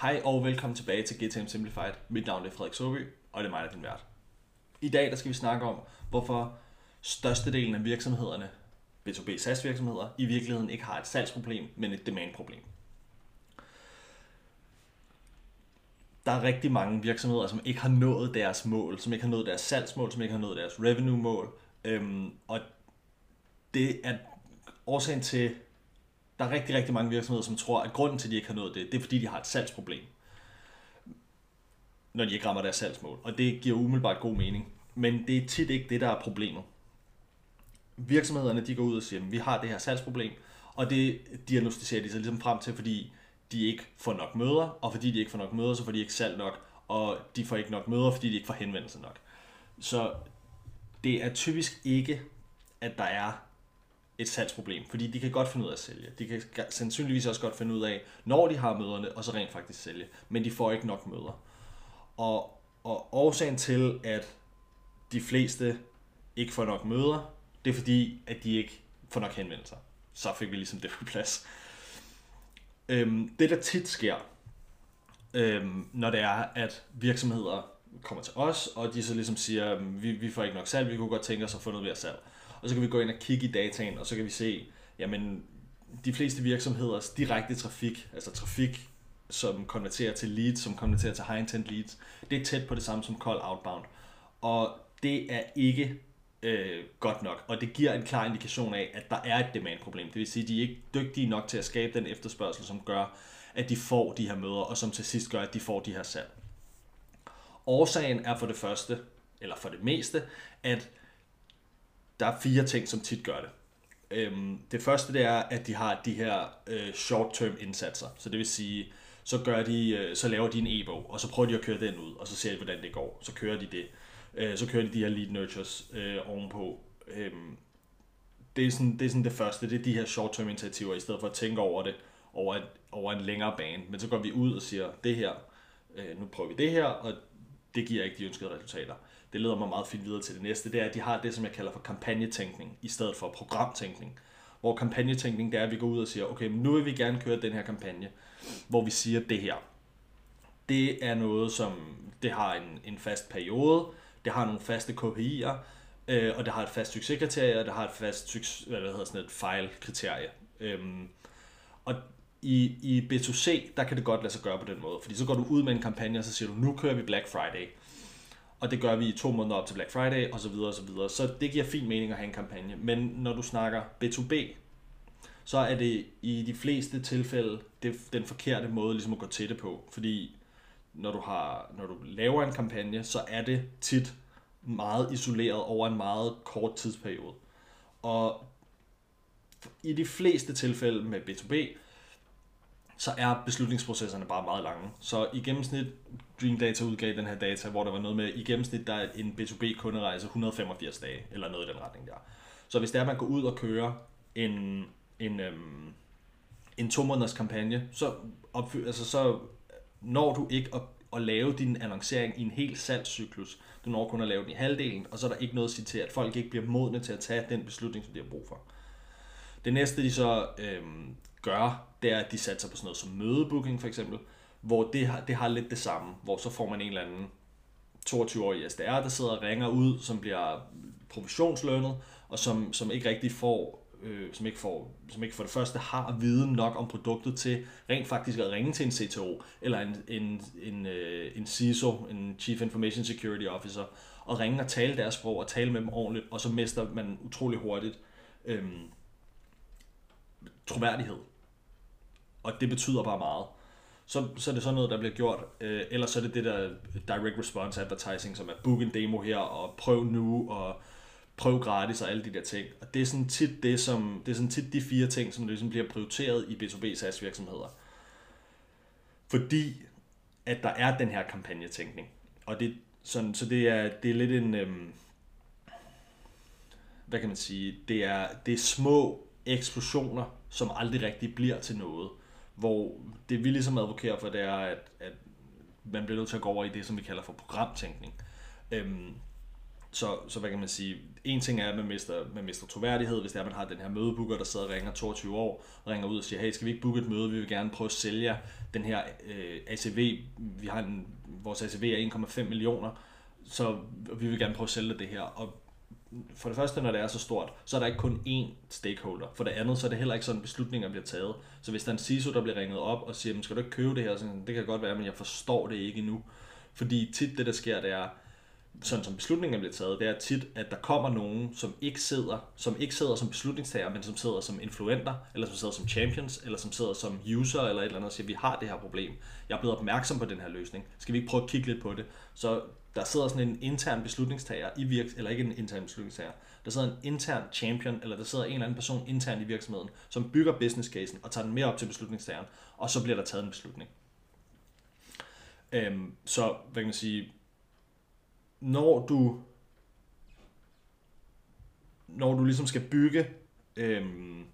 Hej og velkommen tilbage til GTM Simplified. Mit navn er Frederik Soby, og det er mig, der er din vært. I dag der skal vi snakke om, hvorfor størstedelen af virksomhederne, B2B SaaS virksomheder, i virkeligheden ikke har et salgsproblem, men et demand-problem. Der er rigtig mange virksomheder, som ikke har nået deres mål, som ikke har nået deres salgsmål, som ikke har nået deres revenue-mål. Øhm, og det er årsagen til, der er rigtig, rigtig mange virksomheder, som tror, at grunden til, at de ikke har nået det, det er, fordi de har et salgsproblem, når de ikke rammer deres salgsmål. Og det giver umiddelbart god mening. Men det er tit ikke det, der er problemet. Virksomhederne de går ud og siger, at vi har det her salgsproblem, og det diagnostiserer de sig ligesom frem til, fordi de ikke får nok møder, og fordi de ikke får nok møder, så får de ikke salg nok, og de får ikke nok møder, fordi de ikke får henvendelser nok. Så det er typisk ikke, at der er et salgsproblem, fordi de kan godt finde ud af at sælge. De kan sandsynligvis også godt finde ud af, når de har møderne, og så rent faktisk sælge. Men de får ikke nok møder. Og, og årsagen til, at de fleste ikke får nok møder, det er fordi, at de ikke får nok henvendelser. Så fik vi ligesom det på plads. Øhm, det der tit sker, øhm, når det er, at virksomheder kommer til os, og de så ligesom siger, øhm, vi, vi får ikke nok salg, vi kunne godt tænke os at få noget mere salg og så kan vi gå ind og kigge i dataen, og så kan vi se, jamen de fleste virksomheders direkte trafik, altså trafik, som konverterer til leads, som konverterer til high intent leads, det er tæt på det samme som call outbound. Og det er ikke øh, godt nok, og det giver en klar indikation af, at der er et demand-problem. Det vil sige, at de er ikke dygtige nok til at skabe den efterspørgsel, som gør, at de får de her møder, og som til sidst gør, at de får de her salg. Årsagen er for det første, eller for det meste, at der er fire ting, som tit gør det. Øhm, det første det er, at de har de her øh, short-term indsatser. Så det vil sige, så, gør de, øh, så laver de en e-bog, og så prøver de at køre den ud, og så ser de, hvordan det går. Så kører de det. Øh, så kører de de her lead nurtures øh, ovenpå. Øhm, det, er sådan, det er sådan det første, det er de her short-term initiativer, i stedet for at tænke over det over, et, over en længere bane. Men så går vi ud og siger, det her, øh, nu prøver vi det her, og det giver ikke de ønskede resultater det leder mig meget fint videre til det næste, det er, at de har det, som jeg kalder for kampagnetænkning, i stedet for programtænkning. Hvor kampagnetænkning, det er, at vi går ud og siger, okay, nu vil vi gerne køre den her kampagne, hvor vi siger det her. Det er noget, som det har en, en fast periode, det har nogle faste KPI'er, øh, og det har et fast succeskriterie, og det har et fast hvad hedder sådan et fejlkriterie. Øhm, og i, i B2C, der kan det godt lade sig gøre på den måde, fordi så går du ud med en kampagne, og så siger du, nu kører vi Black Friday og det gør vi i to måneder op til Black Friday, og så videre, og så videre. Så det giver fin mening at have en kampagne. Men når du snakker B2B, så er det i de fleste tilfælde det, den forkerte måde ligesom at gå til det på. Fordi når du, har, når du laver en kampagne, så er det tit meget isoleret over en meget kort tidsperiode. Og i de fleste tilfælde med B2B, så er beslutningsprocesserne bare meget lange. Så i gennemsnit, Dream Data udgav den her data, hvor der var noget med, i gennemsnit der er en B2B-kunderejse 185 dage, eller noget i den retning der. Så hvis det er, at man går ud og kører en, en, øhm, en to måneders kampagne, så, opfyld, altså, så når du ikke at, at lave din annoncering i en hel salgscyklus. Du når kun at lave den i halvdelen, og så er der ikke noget at sige til, at folk ikke bliver modne til at tage den beslutning, som de har brug for. Det næste, de så øhm, gør, det er, at de satser på sådan noget som mødebooking for eksempel, hvor det har, det har lidt det samme, hvor så får man en eller anden 22-årig SDR, der sidder og ringer ud, som bliver provisionslønnet, og som, som ikke rigtig får øh, som, ikke får, som ikke for det første har viden nok om produktet til rent faktisk at ringe til en CTO, eller en, en, en, øh, en CISO, en Chief Information Security Officer, og ringe og tale deres sprog, og tale med dem ordentligt, og så mister man utrolig hurtigt øh, troværdighed. Og det betyder bare meget. Så, så er det sådan noget, der bliver gjort. Øh, eller så er det det der direct response advertising, som er book en demo her, og prøv nu, og prøv gratis, og alle de der ting. Og det er sådan tit, det, som, det er sådan tit de fire ting, som ligesom bliver prioriteret i B2B SaaS virksomheder. Fordi at der er den her kampagnetænkning. Og det, sådan, så det er, det er lidt en... Øhm, hvad kan man sige? Det er, det er små eksplosioner, som aldrig rigtig bliver til noget. Hvor det vi ligesom advokerer for, det er, at, at man bliver nødt til at gå over i det, som vi kalder for programtænkning. Øhm, Så, så hvad kan man sige, en ting er, at man mister, man mister troværdighed, hvis det er, at man har den her mødebooker, der sidder og ringer 22 år, og ringer ud og siger, hey, skal vi ikke booke et møde, vi vil gerne prøve at sælge den her øh, ACV, vi har en, vores ACV er 1,5 millioner, så vi vil gerne prøve at sælge det her, og for det første, når det er så stort, så er der ikke kun én stakeholder. For det andet, så er det heller ikke sådan, beslutninger bliver taget. Så hvis der er en CISO, der bliver ringet op og siger, skal du ikke købe det her? Så det kan godt være, men jeg forstår det ikke endnu. Fordi tit det, der sker, det er, sådan som beslutninger bliver taget, det er tit, at der kommer nogen, som ikke sidder, som ikke sidder som beslutningstager, men som sidder som influenter, eller som sidder som champions, eller som sidder som user, eller et eller andet, og siger, vi har det her problem. Jeg er blevet opmærksom på den her løsning. Skal vi ikke prøve at kigge lidt på det? Så der sidder sådan en intern beslutningstager i virks eller ikke en intern beslutningstager, der sidder en intern champion, eller der sidder en eller anden person internt i virksomheden, som bygger business casen og tager den mere op til beslutningstageren, og så bliver der taget en beslutning. Øhm, så, hvad kan man sige, når du når du ligesom skal bygge øhm,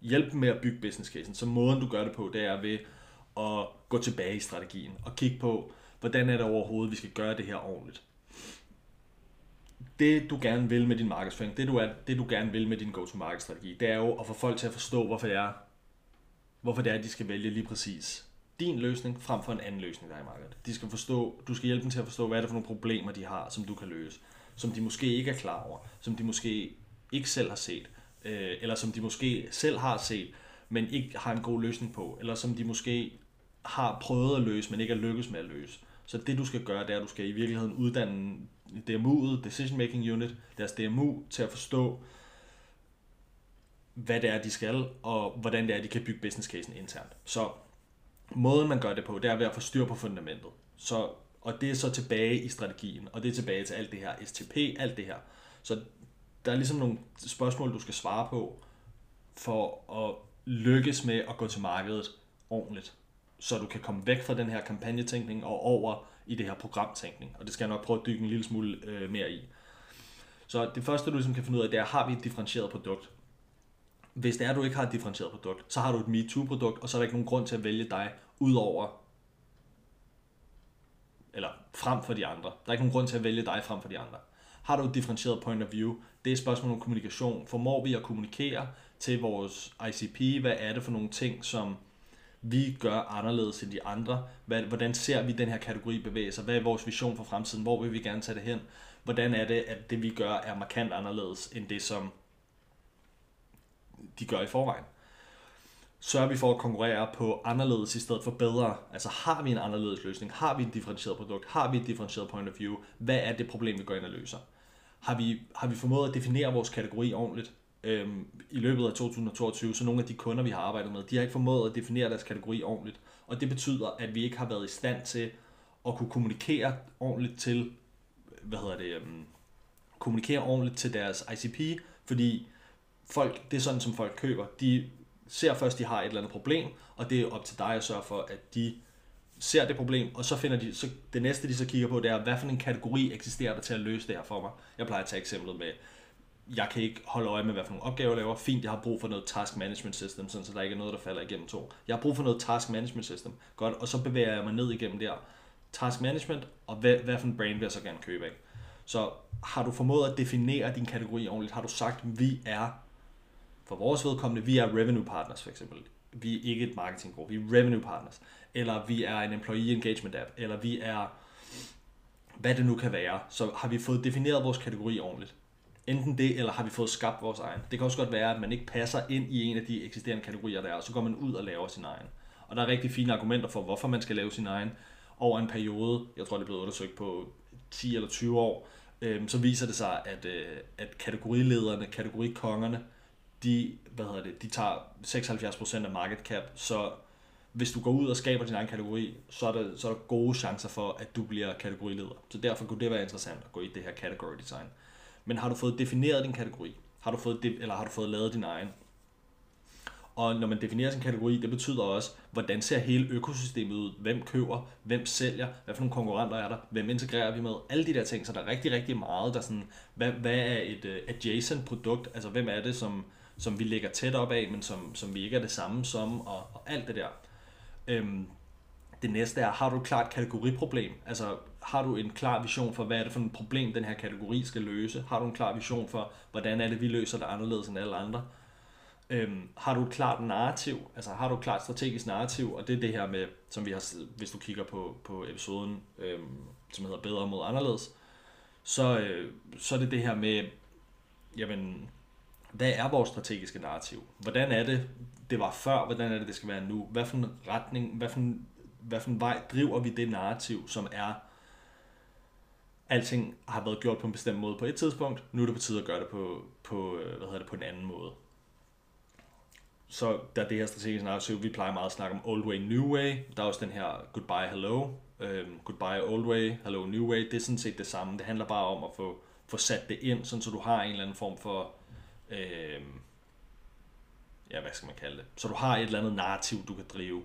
hjælpe med at bygge business casen, så måden du gør det på, det er ved at gå tilbage i strategien og kigge på, hvordan er det overhovedet, vi skal gøre det her ordentligt. Det du gerne vil med din markedsføring, det du, er, det du gerne vil med din go-to-market strategi, det er jo at få folk til at forstå, hvorfor det er, hvorfor det er, at de skal vælge lige præcis din løsning frem for en anden løsning, der er i markedet. De skal forstå, du skal hjælpe dem til at forstå, hvad er det for nogle problemer, de har, som du kan løse, som de måske ikke er klar over, som de måske ikke selv har set, øh, eller som de måske selv har set, men ikke har en god løsning på, eller som de måske har prøvet at løse, men ikke er lykkes med at løse. Så det du skal gøre, det er, at du skal i virkeligheden uddanne DMU'et, Decision Making Unit, deres DMU, til at forstå, hvad det er, de skal, og hvordan det er, de kan bygge business casen internt. Så måden, man gør det på, det er ved at få styr på fundamentet. Så, og det er så tilbage i strategien, og det er tilbage til alt det her STP, alt det her. Så der er ligesom nogle spørgsmål, du skal svare på, for at lykkes med at gå til markedet ordentligt så du kan komme væk fra den her kampagnetænkning og over i det her programtænkning. Og det skal jeg nok prøve at dykke en lille smule øh, mere i. Så det første, du ligesom kan finde ud af, det er, har vi et differentieret produkt? Hvis det er, at du ikke har et differentieret produkt, så har du et MeToo-produkt, og så er der ikke nogen grund til at vælge dig ud over eller frem for de andre. Der er ikke nogen grund til at vælge dig frem for de andre. Har du et differentieret point of view? Det er et spørgsmål om kommunikation. Formår vi at kommunikere til vores ICP? Hvad er det for nogle ting, som vi gør anderledes end de andre? Hvad, hvordan ser vi den her kategori bevæge sig? Hvad er vores vision for fremtiden? Hvor vil vi gerne tage det hen? Hvordan er det, at det vi gør er markant anderledes end det, som de gør i forvejen? Sørger vi for at konkurrere på anderledes i stedet for bedre? Altså har vi en anderledes løsning? Har vi et differentieret produkt? Har vi et differentieret point of view? Hvad er det problem, vi går ind og løser? Har vi, har vi formået at definere vores kategori ordentligt? øhm, i løbet af 2022, så nogle af de kunder, vi har arbejdet med, de har ikke formået at definere deres kategori ordentligt. Og det betyder, at vi ikke har været i stand til at kunne kommunikere ordentligt til, hvad hedder det, øhm, kommunikere ordentligt til deres ICP, fordi folk, det er sådan, som folk køber. De ser først, de har et eller andet problem, og det er op til dig at sørge for, at de ser det problem, og så finder de, så det næste de så kigger på, det er, hvad for en kategori eksisterer der til at løse det her for mig. Jeg plejer at tage eksemplet med jeg kan ikke holde øje med, hvad for nogle opgaver jeg laver. Fint, jeg har brug for noget task management system, sådan, så der ikke er noget, der falder igennem to. Jeg har brug for noget task management system. Godt, og så bevæger jeg mig ned igennem der. Task management, og hvad, hvad for en brain vil jeg så gerne købe af? Så har du formået at definere din kategori ordentligt? Har du sagt, vi er, for vores vedkommende, vi er revenue partners for eksempel. Vi er ikke et marketinggruppe, vi er revenue partners. Eller vi er en employee engagement app. Eller vi er, hvad det nu kan være. Så har vi fået defineret vores kategori ordentligt enten det, eller har vi fået skabt vores egen. Det kan også godt være, at man ikke passer ind i en af de eksisterende kategorier, der er, og så går man ud og laver sin egen. Og der er rigtig fine argumenter for, hvorfor man skal lave sin egen over en periode, jeg tror det er blevet undersøgt på 10 eller 20 år, øh, så viser det sig, at, øh, at kategorilederne, kategorikongerne, de, hvad hedder det, de tager 76% af market cap, så hvis du går ud og skaber din egen kategori, så er, der, så er der gode chancer for, at du bliver kategorileder. Så derfor kunne det være interessant at gå i det her category design. Men har du fået defineret din kategori? Har du fået, de, eller har du fået lavet din egen? Og når man definerer sin kategori, det betyder også, hvordan ser hele økosystemet ud? Hvem køber? Hvem sælger? Hvad for nogle konkurrenter er der? Hvem integrerer vi med? Alle de der ting. Så der er rigtig, rigtig meget, der sådan, hvad, hvad er et øh, adjacent produkt? Altså, hvem er det, som, som vi ligger tæt op af, men som, som vi ikke er det samme som, og, og alt det der. Øhm, Det næste er, har du et klart kategoriproblem? Altså, har du en klar vision for, hvad er det for et problem, den her kategori skal løse? Har du en klar vision for, hvordan er det, vi løser det anderledes end alle andre? Øhm, har du et klart narrativ? Altså, har du et klart strategisk narrativ? Og det er det her med, som vi har, hvis du kigger på, på episoden, øhm, som hedder Bedre mod anderledes, så, øh, så er det det her med, jamen, hvad er vores strategiske narrativ? Hvordan er det, det var før? Hvordan er det, det skal være nu? Hvad for en retning, hvad for en, hvad for en vej driver vi det narrativ, som er, alting har været gjort på en bestemt måde på et tidspunkt, nu er det på tide at gøre det på, på, øh, hvad hedder det, på en anden måde. Så der er det her strategiske narrativ, vi plejer meget at snakke om old way, new way. Der er også den her goodbye, hello. Øhm, goodbye, old way, hello, new way. Det er sådan set det samme. Det handler bare om at få, få sat det ind, sådan så du har en eller anden form for øh, ja, hvad skal man kalde det? Så du har et eller andet narrativ, du kan drive.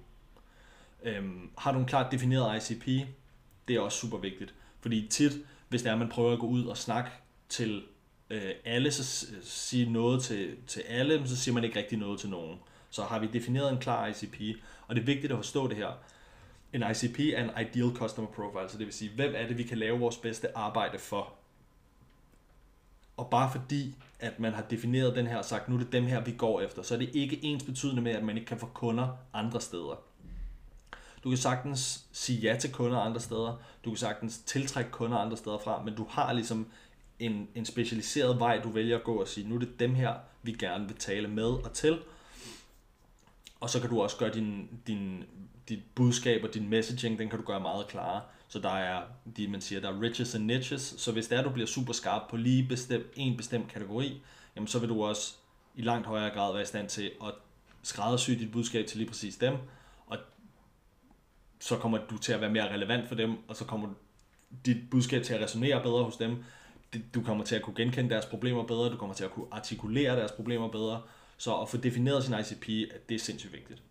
Øh, har du en klart defineret ICP? Det er også super vigtigt. Fordi tit, hvis det er, at man prøver at gå ud og snakke til øh, alle, så sige noget til, til alle, så siger man ikke rigtig noget til nogen. Så har vi defineret en klar ICP, og det er vigtigt at forstå det her. En ICP er en Ideal Customer Profile, så det vil sige, hvem er det, vi kan lave vores bedste arbejde for? Og bare fordi, at man har defineret den her og sagt, nu er det dem her, vi går efter, så er det ikke ens betydende med, at man ikke kan få kunder andre steder. Du kan sagtens sige ja til kunder andre steder, du kan sagtens tiltrække kunder andre steder fra, men du har ligesom en, en specialiseret vej, du vælger at gå og sige, nu er det dem her, vi gerne vil tale med og til. Og så kan du også gøre din, din, dit budskab og din messaging, den kan du gøre meget klarere. Så der er, de, man siger, der er riches and niches. Så hvis det er, at du bliver super skarp på lige bestemt, en bestemt kategori, jamen så vil du også i langt højere grad være i stand til at skræddersy dit budskab til lige præcis dem. Og så kommer du til at være mere relevant for dem, og så kommer dit budskab til at resonere bedre hos dem. Du kommer til at kunne genkende deres problemer bedre, du kommer til at kunne artikulere deres problemer bedre. Så at få defineret sin ICP, det er sindssygt vigtigt.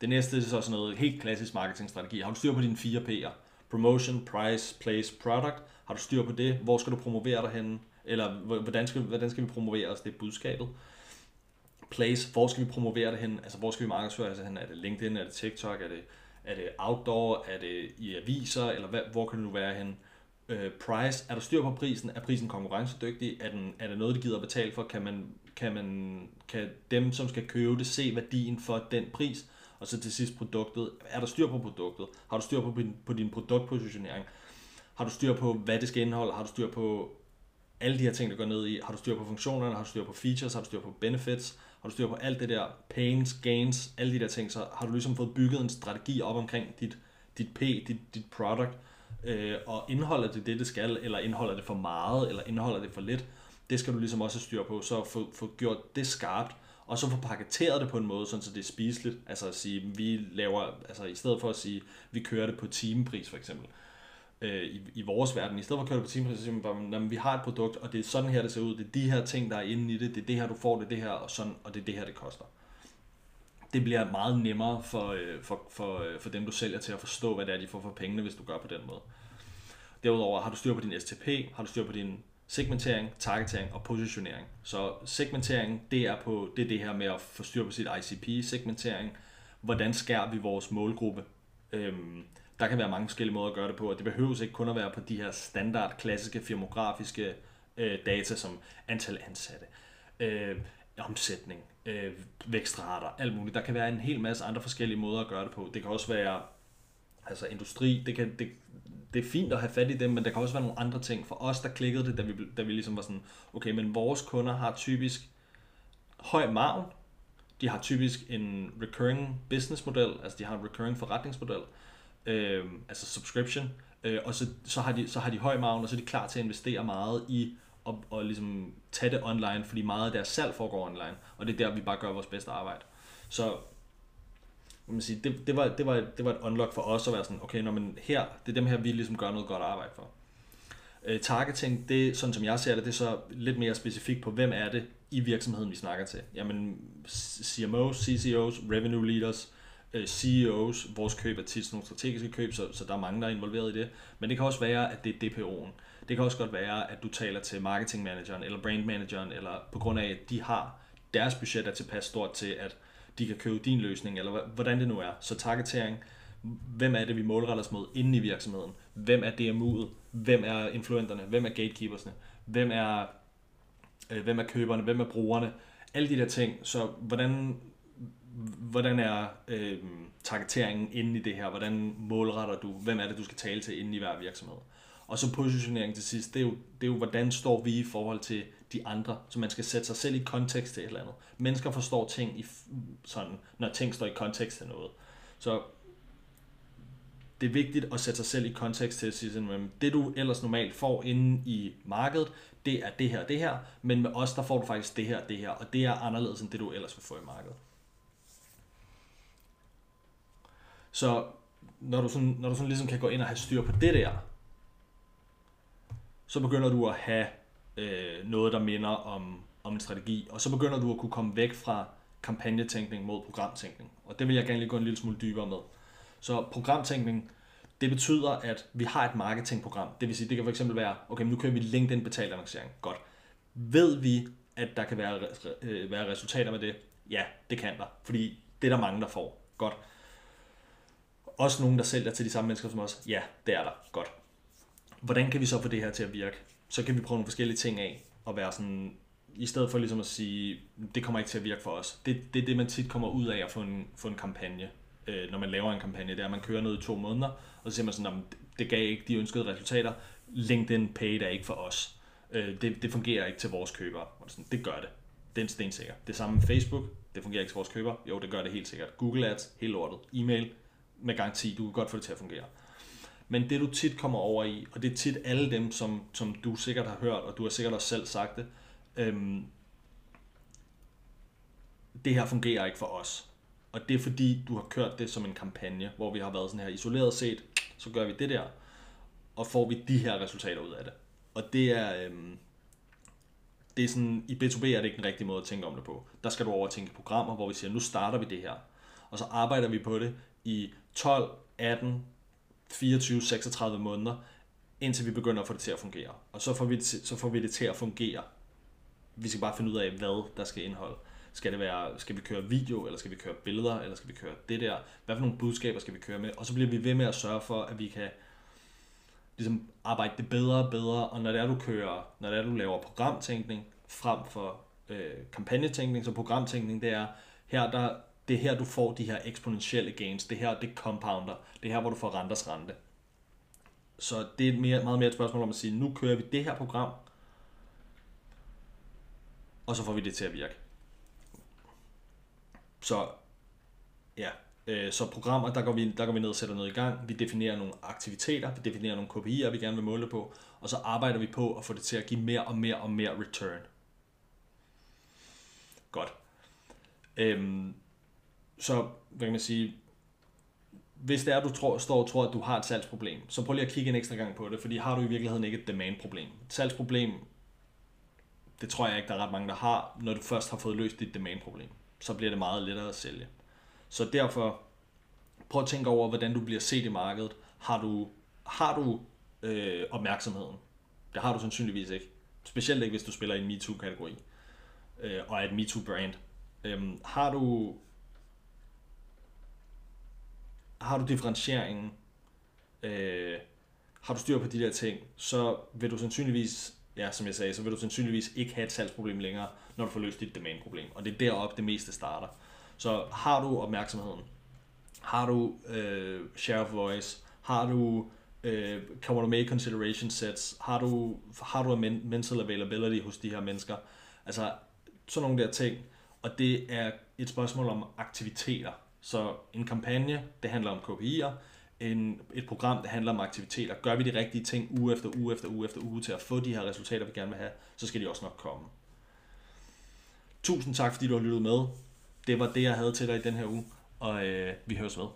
Det næste er så sådan noget helt klassisk marketingstrategi. Har du styr på dine fire P'er? Promotion, price, place, product. Har du styr på det? Hvor skal du promovere dig henne? Eller hvordan skal, hvordan skal vi promovere os? Det er budskabet. Place, hvor skal vi promovere det hen? Altså hvor skal vi markedsføre os hen? Er det LinkedIn? Er det TikTok? Er det, er det outdoor? Er det i aviser? Eller hvad, hvor kan det nu være hen? Øh, price, er der styr på prisen? Er prisen konkurrencedygtig? Er, den, er det noget, de gider at betale for? Kan, man, kan, man, kan dem, som skal købe det, se værdien for den pris? Og så til sidst produktet. Er der styr på produktet? Har du styr på din, på din produktpositionering? Har du styr på, hvad det skal indeholde? Har du styr på alle de her ting, der går ned i? Har du styr på funktionerne? Har du styr på features? Har du styr på benefits? Har du styr på alt det der pains, gains, alle de der ting? Så har du ligesom fået bygget en strategi op omkring dit, dit P, dit, dit product, øh, og indeholder det det, det skal, eller indeholder det for meget, eller indeholder det for lidt? Det skal du ligesom også have styr på, så få, få gjort det skarpt, og så få paketeret det på en måde, sådan så det er spiseligt. Altså at sige, vi laver, altså i stedet for at sige, vi kører det på timepris for eksempel, øh, i, i vores verden, i stedet for at køre det på timepris, så siger man bare, vi har et produkt, og det er sådan her, det ser ud, det er de her ting, der er inde i det, det er det her, du får, det er det her, og, sådan, og det er det her, det koster. Det bliver meget nemmere for, øh, for, for, øh, for dem, du sælger til at forstå, hvad det er, de får for pengene, hvis du gør på den måde. Derudover har du styr på din STP, har du styr på din segmentering, targetering og positionering. Så segmentering, det er, på, det er det her med at få styr på sit ICP, segmentering, hvordan skærer vi vores målgruppe. Øhm, der kan være mange forskellige måder at gøre det på, og det behøves ikke kun at være på de her standard, klassiske, firmografiske øh, data, som antal ansatte, øh, omsætning, øh, vækstrater, alt muligt. Der kan være en hel masse andre forskellige måder at gøre det på. Det kan også være altså industri, det kan, det, det er fint at have fat i dem, men der kan også være nogle andre ting. For os, der klikkede det, da vi, da vi ligesom var sådan, okay, men vores kunder har typisk høj margin, de har typisk en recurring business model, altså de har en recurring forretningsmodel, øh, altså subscription, øh, og så, så, har de, så har de høj margin, og så er de klar til at investere meget i at, og ligesom tage det online, fordi meget af deres salg foregår online, og det er der, vi bare gør vores bedste arbejde. Så man sige, det, det, var, det, var, det var et unlock for os at være sådan, okay, når man her, det er dem her, vi ligesom gør noget godt arbejde for. Øh, targeting, det sådan som jeg ser det, det er så lidt mere specifikt på, hvem er det i virksomheden, vi snakker til. Jamen, CMOs, CCOs, revenue leaders, øh, CEOs, vores køb er tit nogle strategiske køb, så, så der er mange, der er involveret i det. Men det kan også være, at det er DPO'en. Det kan også godt være, at du taler til marketing manageren eller brand manageren, eller på grund af, at de har deres budget er tilpas stort til, at de kan købe din løsning, eller hvordan det nu er. Så targetering, Hvem er det, vi målretter os mod inde i virksomheden? Hvem er DMU'et? Hvem er influenterne? Hvem er gatekeepersne? Hvem er, øh, hvem er køberne? Hvem er brugerne? Alle de der ting. Så hvordan, hvordan er øh, targeteringen inde i det her? Hvordan målretter du? Hvem er det, du skal tale til inde i hver virksomhed? Og så positionering til sidst, det er, jo, det er jo, hvordan står vi i forhold til de andre, så man skal sætte sig selv i kontekst til et eller andet. Mennesker forstår ting, i, sådan, når ting står i kontekst til noget. Så det er vigtigt at sætte sig selv i kontekst til at sige, at det du ellers normalt får inde i markedet, det er det her, det her, men med os, der får du faktisk det her, det her, og det er anderledes end det du ellers vil få i markedet. Så når du, sådan, når du sådan ligesom kan gå ind og have styr på det der, så begynder du at have øh, noget, der minder om, om en strategi, og så begynder du at kunne komme væk fra kampagnetænkning mod programtænkning. Og det vil jeg gerne lige gå en lille smule dybere med. Så programtænkning, det betyder, at vi har et marketingprogram. Det vil sige, det kan fx være, okay, nu kører vi LinkedIn betalt annoncering. Godt. Ved vi, at der kan være, øh, være resultater med det? Ja, det kan der. Fordi det er der mange, der får. Godt. Også nogen, der sælger til de samme mennesker som os? Ja, det er der. Godt. Hvordan kan vi så få det her til at virke? Så kan vi prøve nogle forskellige ting af, og være sådan, i stedet for ligesom at sige, det kommer ikke til at virke for os. Det, det er det, man tit kommer ud af at få en, få en kampagne, øh, når man laver en kampagne. Det er, at man kører noget i to måneder, og så siger man sådan, det gav ikke de ønskede resultater. LinkedIn paid er ikke for os. Øh, det, det fungerer ikke til vores købere. Og det, sådan, det gør det. Den er en. Det samme med Facebook. Det fungerer ikke til vores købere. Jo, det gør det helt sikkert. Google Ads, helt lortet. E-mail, med garanti. Du kan godt få det til at fungere. Men det du tit kommer over i, og det er tit alle dem, som, som du sikkert har hørt, og du har sikkert også selv sagt det, øhm, det her fungerer ikke for os. Og det er fordi, du har kørt det som en kampagne, hvor vi har været sådan her isoleret set, så gør vi det der, og får vi de her resultater ud af det. Og det er, øhm, det er sådan, i B2B er det ikke den rigtige måde at tænke om det på. Der skal du over tænke programmer, hvor vi siger, nu starter vi det her, og så arbejder vi på det i 12, 18, 24, 36 måneder, indtil vi begynder at få det til at fungere. Og så får vi det, så får vi det til at fungere. Vi skal bare finde ud af, hvad der skal indeholde. Skal, det være, skal vi køre video, eller skal vi køre billeder, eller skal vi køre det der? Hvad for nogle budskaber skal vi køre med? Og så bliver vi ved med at sørge for, at vi kan ligesom arbejde det bedre og bedre, og når det er, du kører, når det er, du laver programtænkning frem for øh, kampagnetænkning, så programtænkning, det er, her der, det er her, du får de her eksponentielle gains. Det her, det compounder. Det er her, hvor du får renters rente. Så det er mere, meget mere et spørgsmål om at sige, nu kører vi det her program, og så får vi det til at virke. Så ja, øh, så programmer, der går, vi, der går vi ned og sætter noget i gang. Vi definerer nogle aktiviteter, vi definerer nogle KPI'er, vi gerne vil måle på, og så arbejder vi på at få det til at give mere og mere og mere return. Godt. Øhm, så hvad kan man sige, hvis det er, du tror, står og tror, at du har et salgsproblem, så prøv lige at kigge en ekstra gang på det, fordi har du i virkeligheden ikke et demand-problem. Et salgsproblem, det tror jeg ikke, der er ret mange, der har, når du først har fået løst dit demand-problem. Så bliver det meget lettere at sælge. Så derfor, prøv at tænke over, hvordan du bliver set i markedet. Har du, har du øh, opmærksomheden? Det har du sandsynligvis ikke. Specielt ikke, hvis du spiller i en MeToo-kategori øh, og er et MeToo-brand. Øhm, har du har du differentieringen, øh, har du styr på de der ting, så vil du sandsynligvis, ja, som jeg sagde, så vil du sandsynligvis ikke have et salgsproblem længere, når du får løst dit demand-problem. Og det er deroppe, det meste starter. Så har du opmærksomheden, har du øh, share of voice, har du øh, kommer du med i consideration sets, har du, har du mental availability hos de her mennesker, altså sådan nogle der ting, og det er et spørgsmål om aktiviteter. Så en kampagne, det handler om KPI'er, en, et program, det handler om aktiviteter. Gør vi de rigtige ting uge efter uge efter uge efter uge til at få de her resultater, vi gerne vil have, så skal de også nok komme. Tusind tak, fordi du har lyttet med. Det var det, jeg havde til dig i den her uge, og øh, vi høres ved.